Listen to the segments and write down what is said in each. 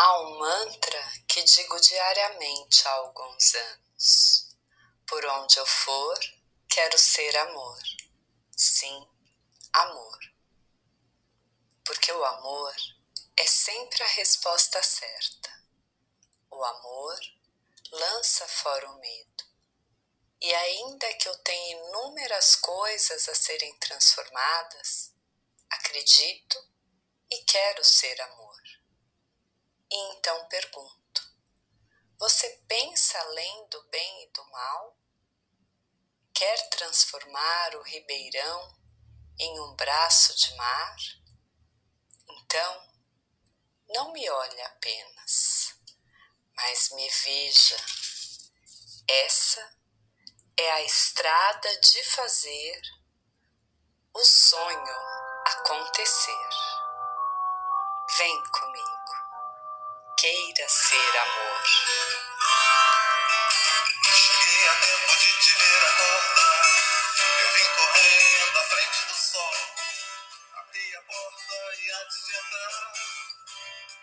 Há um mantra que digo diariamente há alguns anos. Por onde eu for, quero ser amor. Sim, amor. Porque o amor é sempre a resposta certa. O amor lança fora o medo. E ainda que eu tenha inúmeras coisas a serem transformadas, acredito e quero ser amor. E então pergunto: você pensa além do bem e do mal? Quer transformar o ribeirão em um braço de mar? Então, não me olhe apenas, mas me veja. Essa é a estrada de fazer o sonho acontecer. Vem comigo queira ser amor. Cheguei a tempo de te ver acordar. Eu vim correndo à frente do sol. Abri a porta e antes de entrar,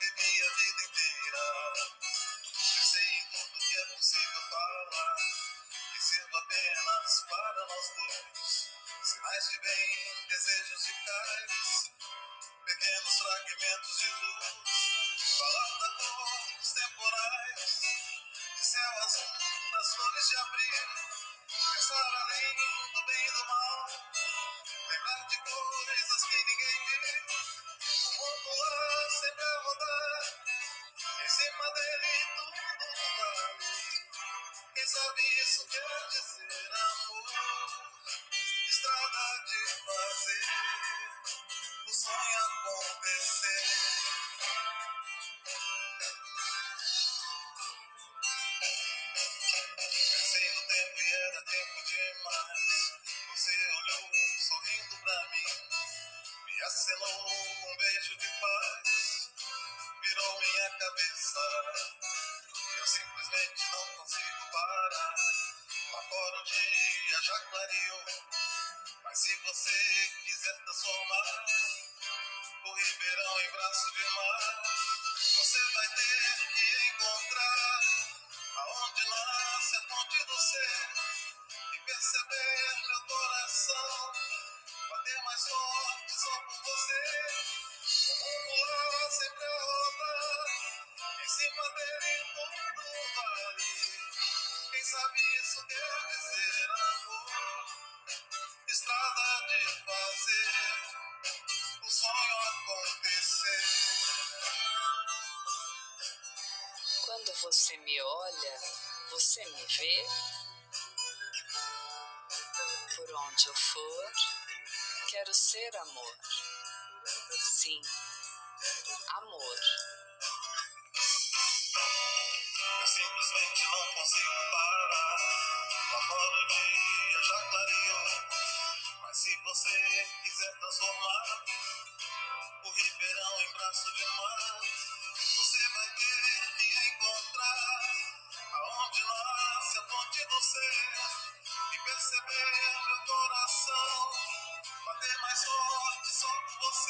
bebi a vida inteira. Pensei em tudo que é possível falar. Que sirva apenas para nós dois. Sinais de bem, desejos de cais, pequenos fragmentos de luz de abril, pensar além do bem e do mal, lembrar de coisas que ninguém viu, o mundo lá sempre a rodar, em cima dele tudo vale. Quem sabe isso quer dizer amor, estrada de fazer o sonho acontecer. Acenou um beijo de paz, virou minha cabeça. Eu simplesmente não consigo parar. Lá fora o dia já clareou, mas se você quiser transformar o Ribeirão em braço de mar, você vai ter que encontrar aonde nasce perceber meu coração bater mais forte só por você. O mundo lá sempre a rodar, em cima dele tudo vale. Quem sabe isso quer dizer amor, estrada de fazer o sonho acontecer. Quando você me olha, você me vê? Por onde eu for, quero ser amor. Sim, amor. Eu simplesmente não consigo parar. Lá fora o dia já clareou. Mas se você quiser transformar o Ribeirão em braço de mar, você vai ter que encontrar aonde nasce a fonte do ser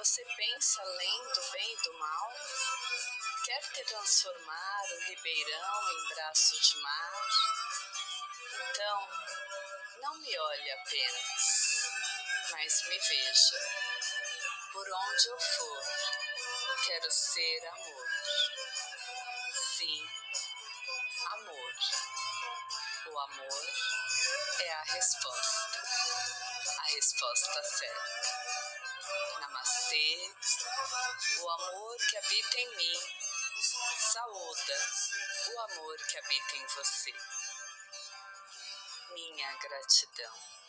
você pensa além do bem e do mal? Quer transformar o ribeirão em braço de mar? Então, não me olhe apenas, mas me veja. Por onde eu for, quero ser amor. Sim, amor. O amor é a resposta, a resposta certa. Namastê, o amor que habita em mim, saúda o amor que habita em você. Minha gratidão.